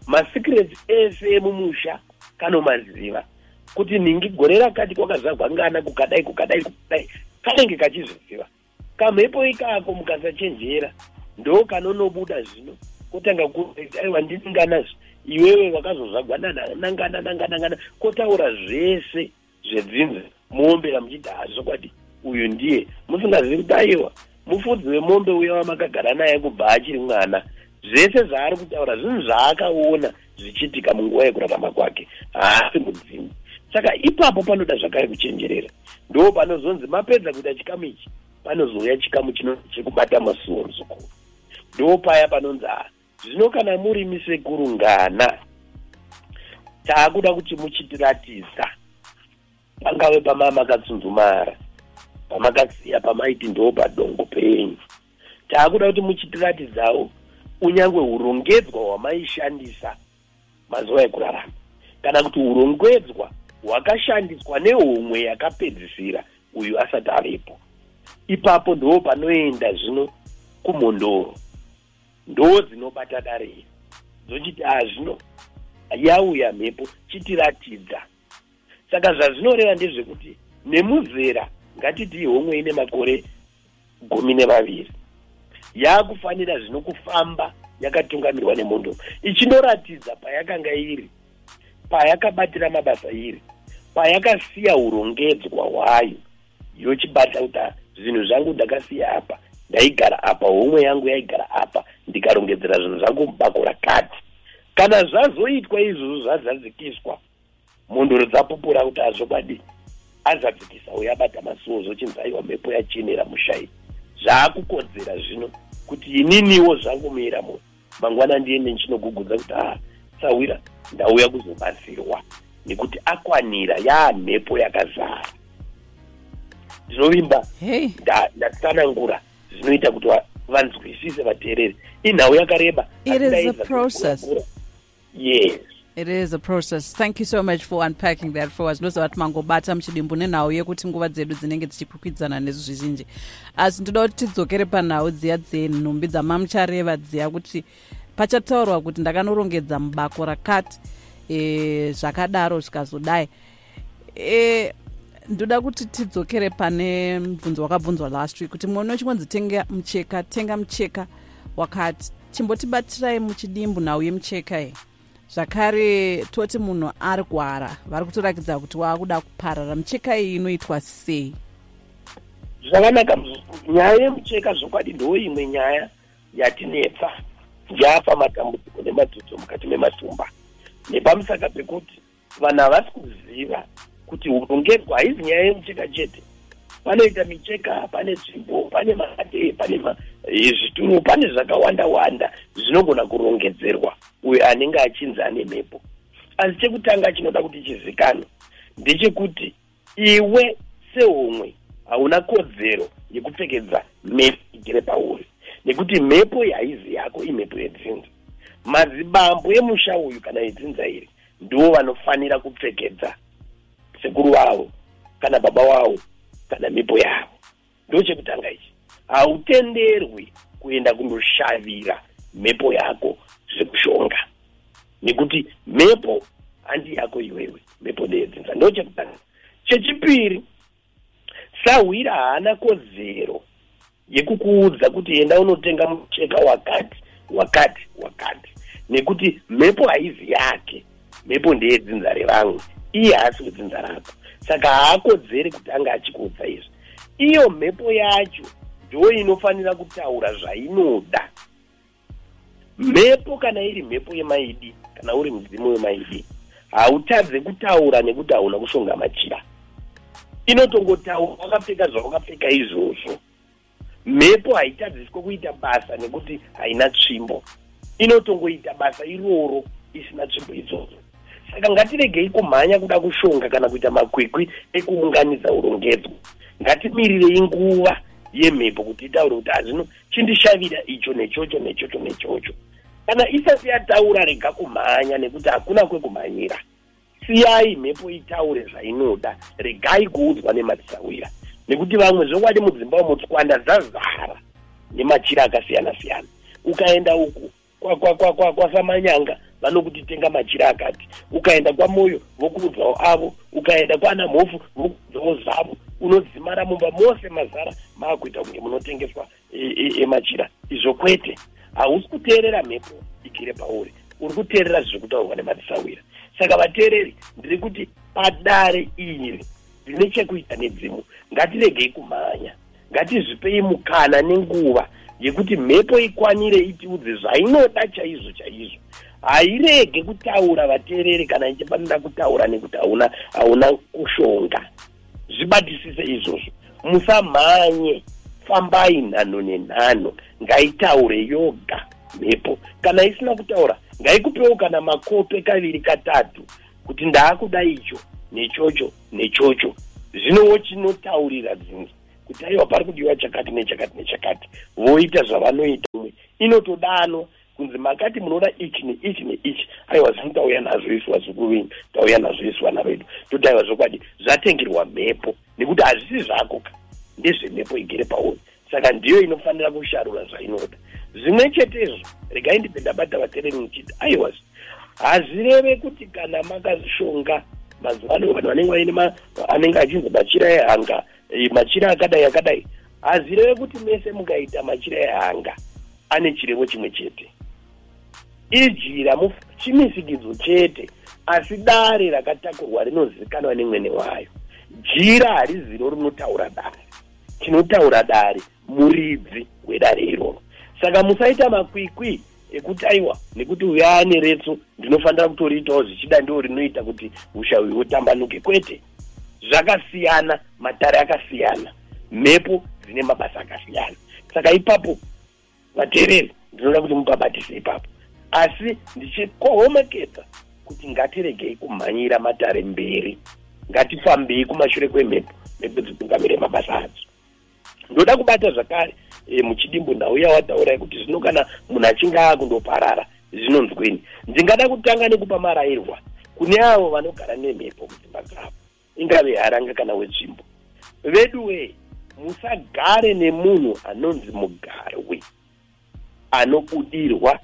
Masecrets ese emumusha kanomaziva kuti nhingi gore rakati kwakazagwangana kukadai kukadai kukadai kanenge kachizviziva kamhepo ikako mukasachenjera ndo kanonobuda zvino kotanga kuaiwa ndinanganazvo iwewe wakazozvagwana nangana nangana nangana kotaura zvese zvedzinze muombera muchiti hazvokwadi uyu ndiye musingazivi kuti aiwa mufudzi wemombe uya wamakagara naye kubva achiri mwana. Zvese zvaari kutaura zvinhu zvaakaona zvichiitika munguva yekurarama kwake haasi mudzimu saka ipapo panoda zvakare kuchenjerera. Ndo panozonzi mapedza kuita chikamu ichi panozouya chikamu chino chekubata masuwo muzukuru. Ndo paya panonzi a zvino kana muri misekurungana taakuda kuti muchitiratidza pangave pama makatsunzumara pamakasiya pamaiti ndo padongo penyu. Taakuda kuti muchitiratidzawo unyange urongedzwa hwamaishandisa mazuva ekurarama. Kana kuti urongedzwa hwakashandiswa nehomwe yakapedzisira uyu asati aripo. Ipapo ndo panoenda zvino kumhondoro ndo dzinobata darei dzochiti hazvino yauya mhepo chitiratidza saka zvazvinoreva ndezvekuti nemuzera ngatiti homwe ine makore gumi nemaviri yaakufanira zvino kufamba yakatungamirwa nemhondo ichinoratidza payakanga iri payakabatira mabasa iri payakasiya urongedzwa hwayo. Yochibata kuti zvinhu zvangu ndakasiya apa ndaigara apa homwe yangu yaigara apa ndikarongedzera zvinhu zvangu mubako rakati. Kana zvazoitwa izvozvo zvazadzikiswa mhondoro dzapupura kuti hazvokwadi azadzikisa uyabata masuwo zvochinzi aiwa mhepo yachenera mushai. Zvaakukodzera zvino kuti ininiwo zvangu muira munhu mangwana ndiende ndichinogugudza kuti a sawira ndauya kuzobatsirwa. Nekuti akwanira yaamhepo yakazara. Ndinovimba ndatsanangura zvinoita kuti vanzwisise vateereri. Inhau yakareba yes it is a process. Thank you so much for unpacking that for us. Ndozava kuti mangobata muchidimbu nenhau yekuti nguva dzedu dzinenge dzichikwikwidzana nezvo zvizhinji. Asi ndoda kuti tidzokere panhau dziya dzenhumbi dzamamuchareva dziya kuti pachataurwa kuti ndakanorongedza mubako rakati e, zvakadaro zvikazodai. E, ndoda kuti tidzokere pane mubvunzo wakabvunzwa last week kuti mwono chingonzi tenga mucheka tenga mucheka wakati. Chimbotibatirai muchidimbu nhau yemucheka iyi zvakare toti munhu arwara vari kutorakidza kuti waakuda kuparara. Mucheka iyi inoitwa sei? Zvakanaka nyaya yemucheka zvokwadi ndo imwe nyaya yatinetsa. Yaapa matambudziko nemadzidzo mukati mematumba. Nepamusaka pekuti vanhu havasi kuziva kuti urongedzwa haizi nyaya yemucheka chete. Panoita micheka pane tsvimbo pane mate pane ma, e, zvituro pane zvakawanda wanda zvinogona kurongedzerwa uyo anenge achinzi ane mhepo asi chekutanga chinoda kuti chizikanwa ndechekuti iwe sehomwe hauna kodzero yekupfekedza mhepo igere pauri. Nekuti mhepo yaizi yako imhepo yedzinza. Madzibambo emusha uyu kana yedzinza iri ndo vanofanira kupfekedza sekuru wavo kana baba wavo kana mhepo yavo. Ndo chekutanga ichi hautenderwi kuenda kundoshavira mhepo yako zvekushonga. Nekuti mhepo handi yako iwewe mhepo ndeyedzinza ndo chekutanga chechipiri sahwira haana kodzero yekukuudza kuti enda unotenga mucheka wakati wakati wakati. Nekuti mhepo haizi yake. Mhepo ndeyedzinza revamwe. Iye haasi wedzinza rako. Saka haakodzeri kuti anga achikuudza izvi. Iyo mhepo yacho ndo inofanira kutaura zvainoda. Mhepo kana iri mhepo yemaidi kana uri mudzimu wemaidi hautadze kutaura nekuti hauna kushonga machira. Inotongotaura wakapfeka zvawakapfeka izvozvo. Mhepo haitadziswe kuita basa nekuti haina tsvimbo. Inotongoita basa iroro isina tsvimbo idzodzo. Saka ngatiregei kumhanya kuda kushonga kana kuita makwikwi ekuunganidza urongedzwa ngatimirirei nguva yemhepo kuti itaure kuti hazvino chindishavira icho nechocho nechocho nechocho. Kana isati yataura rega kumhanya nekuti hakuna kwekumhanyira siyai mhepo itaure zvainoda regai kuudzwa nemadzisawira nekuti vamwe zvokwadi mudzimba womutswanda dzazara nemachira akasiyana siyana. Ukaenda uku kwasamanyanga vanokuti tenga machira akati. Ukaenda kwamoyo vokuudzawo avo. Ukaenda kwana mhofu vokuudzawo zavo unodzimara mumba mose mazara maakuita kunge munotengeswa emachira e, e, izvo kwete hausi kuteerera mhepo igere pauri. Uri kuteerera zviri kutaurwa nemadzisawira saka vateereri ndiri kuti padare iri rine chekuita nedzimu. Ngatiregei kumhanya. Ngatizvipei mukana nenguva yekuti mhepo ikwanire itiudze zvainoda chaizvo chaizvo. Hairege kutaura vateereri kana ichifanira kutaura nekuti hauna hauna kushonga zvibatisise izvozvo musamhanye fambai nhano nenhano ngaitaure yoga mhepo kana isina kutaura ngaikupewo kana makope kaviri katatu kuti ndaakuda icho nechocho nechocho. Zvinowo chinotaurira dzinza kuti aiwa pari kudiwa chakati nechakati nechakati voita zvavanoita. Umwe inotodanwa kunzi makati munoda ichi neichi neichi aiwa zvino tauya nazvo isu vazukuru venyu tauya nazvo isu vana vedu toti aiwa zvokwadi zvatengerwa mhepo nekuti hazvisi zvako ka ndezvemhepo igere pauri. Saka ndiyo inofanira kusharura zvainoda. Zvimwe chetezvo regai ndipe ndabata vatereri muchiti aiwa hazireve kuti kana makashonga mazuva ano vanhu vanenge vaine anenge achinzi machira ehanga eh, machira akadai akadai hazireve kuti mese mukaita machira ehanga ane chirevo chimwe chete ijira chimisikidzo chete asi dare rakatakurwa rinozivikanwa nemwene wayo. Jira hariziro rinotaura dare. Chinotaura dare muridzi wedare iroro. Saka musaita makwikwi ekuti aiwa nekuti uyo ane retso ndinofanira kutoriitawo zvichida ndo rinoita kuti usha uyu utambanuke kwete. Zvakasiyana matare akasiyana mhepo dzine mabasa akasiyana. Saka ipapo vateereri ndinoda kuti mupabatise ipapo asi ndichikohomekedza kuti ngatiregei kumhanyira matare mberi ngatifambei kumashure kwemhepo mhepo dzitungamire mabasa adzo. Ndoda kubata zvakare e, muchidimbo ndauya wataurai kuti zvino kana munhu achinge akundoparara zvinonzweni ndingada kutanga nekupa marayirwa kune avo vanogara nemhepo kudzimba dzavo ingave haranga kana wetsvimbo vedu wee musagare nemunhu anonzi mugarwe anobudirwa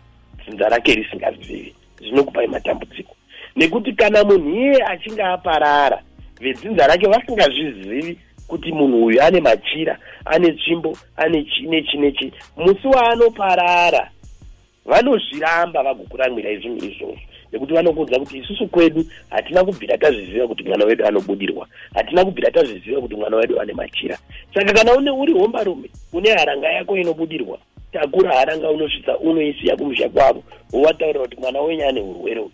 dzinza rake risingazivi zvinokupai matambudziko. Nekuti kana munhu iyeye achinge aparara vedzinza rake vasingazvizivi kuti munhu uyu ane machira ane tsvimbo ane chi nechi nechi musi waanoparara vanozviramba vagokuramwirai zvinhu izvozvo. Nekuti vanokuudza kuti isusu kwedu hatina kubvira tazviziva kuti mwana wedu anobudirwa hatina kubvira tazviziva kuti mwana wedu ane machira. Saka kana une uri hombarume une haranga yako inobudirwa takura haranga unosvitsa unoisiya kumusha kwavo. Wowataurira kuti mwana wenyu ane urwere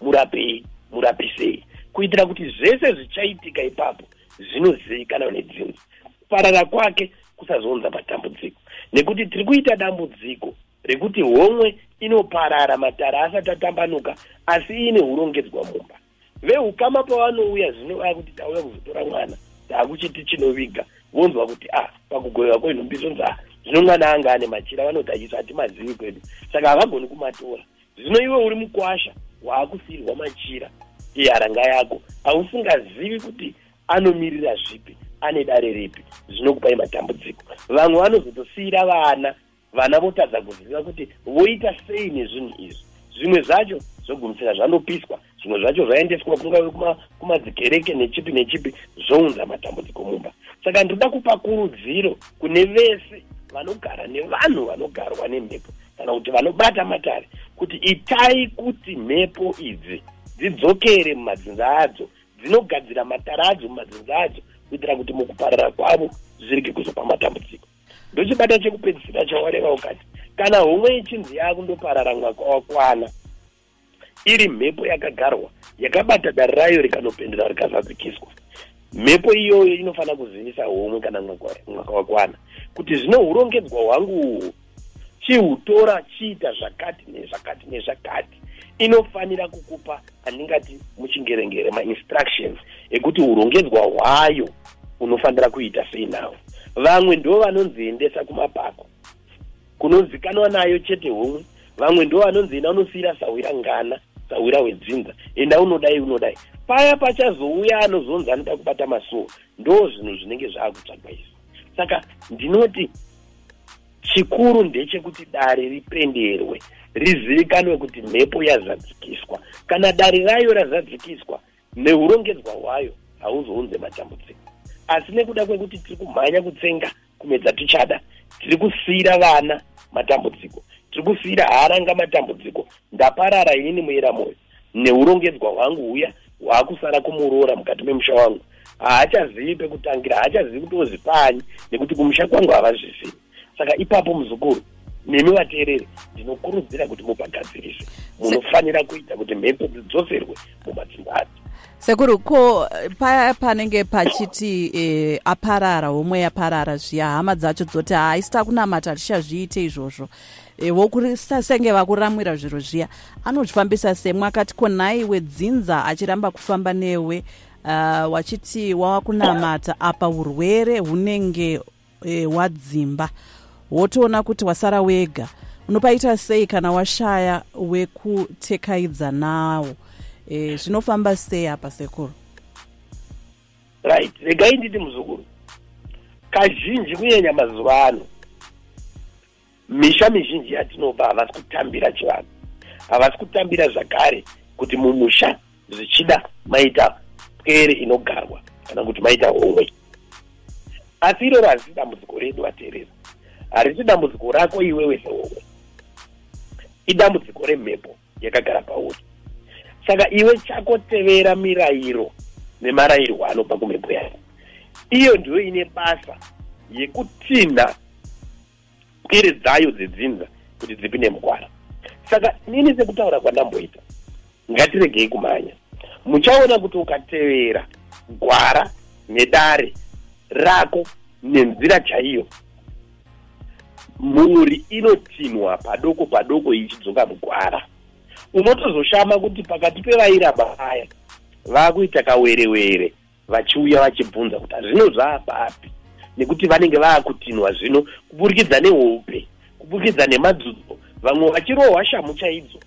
murapei murapisei kuitira kuti zvese zvichaitika ipapo zvinozivikanwa nedzinza kuparara kwake kusazounza matambudziko. Nekuti tiri kuita dambudziko rekuti homwe inoparara matara asati atambanuka asi ine urongedzwa mumba. Veukama pavanouya zvino vakuti tauya kuzotora mwana taakuchiti chinoviga. Vonzwa kuti ah, pakugoyiwa kwenhumbiso nzaa zvino mwana anga ane machira vanoti achiso hatimazivi kwedu saka havagoni kumatora. Zvino iwe uri mukwasha waakusiyirwa machira. Iharanga yako. Hausingazivi kuti anomirira zvipi ane dare ripi zvinokupai matambudziko. Vamwe vanozotosiyira vana vana votadza kuziva kuti voita sei nezvinhu izvi. Zvimwe zvacho zogumisira zvanopiswa zvimwe zvacho zvaendeswa kungave kumadzikereke nechipi nechipi zvounza matambudziko mumba. Saka ndoda kupa kurudziro kune vese vanogara nevanhu vanogarwa nemhepo kana kuti vanobata matare kuti itai kuti mhepo idzi dzidzokere mumadzinza adzo dzinogadzira matare adzo mumadzinza adzo kuitira kuti mukuparara kwavo zvirege kuzopa matambudziko. Ndochibata chekupedzisira chawareva ukati kana homwe ichinzi yakundoparara mwaka wakwana iri mhepo yakagarwa yakabata dare rayo rikanopendera rikazadzikiswa mhepo iyoyo inofanira kuzivisa homwe kana mwaka wakwana kuti zvino urongedzwa hwangu uhwu chihutora chiita zvakati nezvakati nezvakati. Inofanira kukupa andingati muchingerengere mainstructions ekuti urongedzwa hwayo unofanira kuita sei nawo vamwe ndo vanonziendesa kumapako. Kunozikanwa nayo chete homwe vamwe ndo vanonzi enda unosiyira sawira ngana sawira wedzinza enda unodai unodai. Paya pachazouya anozonzi anoda kubata masuo ndo zvinhu zvinenge zvaakutsvagwa izvi. Saka ndinoti chikuru ndechekuti dare ripenderwe rizivikanwe kuti mhepo yazadzikiswa. Kana dare rayo razadzikiswa neurongedzwa hwayo hauzounze matambudziko. Asi nekuda kwekuti tiri kumhanya kutsenga kumedza tichada tiri kusiyira vana matambudziko tiri kusiyira haranga matambudziko ndaparara inini muyera mwoyo neurongedzwa hwangu uya hwaakusara kumuroora mukati memusha wangu. Haachazivi pekutangira haachazivi kuti ozipanyi nekuti kumusha kwangu havazvizivi. Saka ipapo muzukuru nemi vateereri ndinokurudzira kuti mupagadzirise munofanira kuita kuti mhepo dzidzoserwe mumadzimba adzo. Sekuru ko paya panenge pachiti e, aparara homwe yaparara zviya hama dzacho dzoti haisita kunamata tichazviite izvozvo e, vokusasenge vakuramwira zviro zviya. Anozvifambisa semwe akati ko nhai wedzinza achiramba kufamba newe uh, wachiti wava kunamata apa urwere hunenge e, wadzimba. Wotoona kuti wasara wega. Unopaita sei kana washaya wekutekaidza nawo e, zvinofamba sei apa sekuru? Right regai nditi muzukuru. Kazhinji kunyanya mazuva ano misha mizhinji yatinoba havasi kutambira chivanhu havasi kutambira zvakare kuti mumusha zvichida maita pwere inogarwa kana kuti maita homwe. Asi iroro hazisi dambudziko redu vateereri. Harisi dambudziko rako iwewe sehomwe idambudziko remhepo yakagara pauri. Saka iwe chako tevera mirayiro nemarayirwo anobva kumhepo yako. Iyo ndiyo ine basa yekutinha pwere dzayo dzedzinza kuti dzipinde mukwara saka nini sekutaura kwandamboita ngatiregei kumhanya. Muchaona kuti ukatevera gwara nedare rako nenzira chaiyo. Mhuri inotinhwa padoko padoko ichidzoka mugwara. Unotozoshama kuti pakati pevairamba vaya vaakuita kawerewere vachiuya vachibvunza kuti zvino zvaapapi nekuti vanenge vaakutinhwa zvino kuburikidza nehope kuburikidza nemadzudzo vamwe vachirohwa shamu chaidzo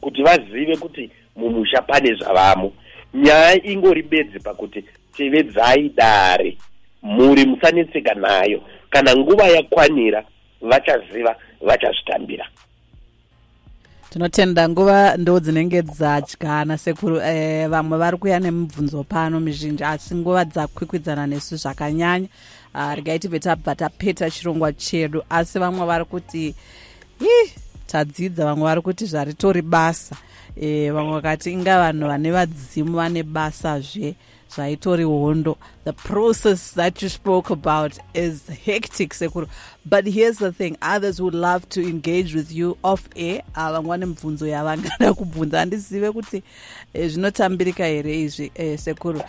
kuti vazive kuti mumusha pane zvavamo. Nyaya ingori bedzi pakuti tevedzai dare mhuri musanetseka nayo. Kana nguva yakwanira vachaziva vachazvitambira. Tinotenda nguva ndo dzinenge dzadyana sekuru eh, vamwe vari kuya nemibvunzo pano mizhinji asi nguva dzakwikwidzana nesu zvakanyanya regai tibve tabva tapeta chirongwa chedu. Asi vamwe vari kuti i tadzidza. Vamwe vari kuti zvaritori basa. E, vamwe vakati inga vanhu vane vadzimu vane basazve zvaitori hondo. The process that you spoke about is hectic sekuru but here's the thing others would love to engage with you off air. Vane mibvunzo yavangada kubvunza. Handizive kuti eh, zvinotambirika here izvi eh, sekuru?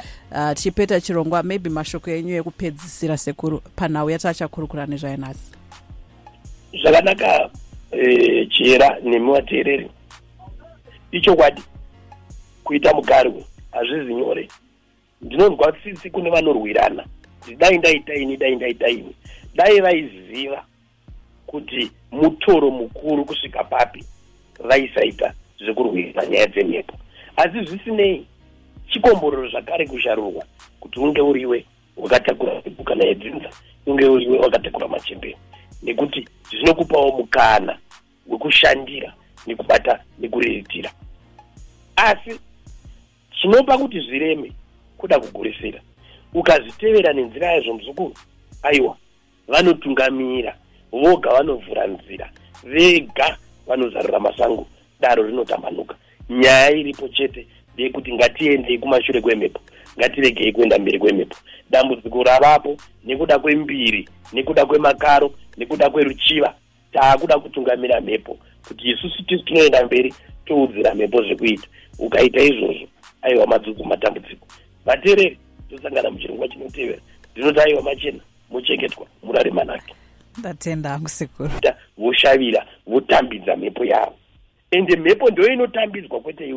Tichipeta chirongwa maybe mashoko enyu ekupedzisira sekuru panhau yatachakurukura nezvainhasi zvakanaka eh, chera nemi vateereri ichokwadi kuita mugarwe hazvizi nyore. Ndinonzwa tsitsi kune vanorwirana. Dai ndaita ini dai ndaita ini dai vaiziva kuti mutoro mukuru kusvika papi vaisaita zvekurwira nyaya dzemhepo asi zvisinei chikomborero zvakare kusharurwa kuti unge uriwe wakatakura mhepo kana yedzinza unge uriwe wakatakura machembeni nekuti zvinokupawo mukana wekushandira nekubata nekuriritira asi chinopa kuti zvireme kuda kugurisira. Ukazvitevera nenzira yazvo muzukuru aiwa vanotungamira voga vanovhura nzira vega vanozarura masango daro rinotambanuka. Nyaya iripo chete ndeyekuti ngatiendei kumashure kwemhepo ngatiregei kuenda mberi kwemhepo. Dambudziko ravapo nekuda kwembiri nekuda kwemakaro nekuda kweruchiva taakuda kutungamira mhepo kuti isusu tisi tinoenda mberi toudzira mhepo zvekuita. Ukaita izvozvo aiwa madzudzu matambudziko. Vateereri tosangana muchirongwa chinotevera ndinoti aiwa machena muchengetwa murare manake. Ndatenda hangu sekuru voshavira votambidza mhepo yavo. Ende mhepo ndo inotambidzwa kwete iwe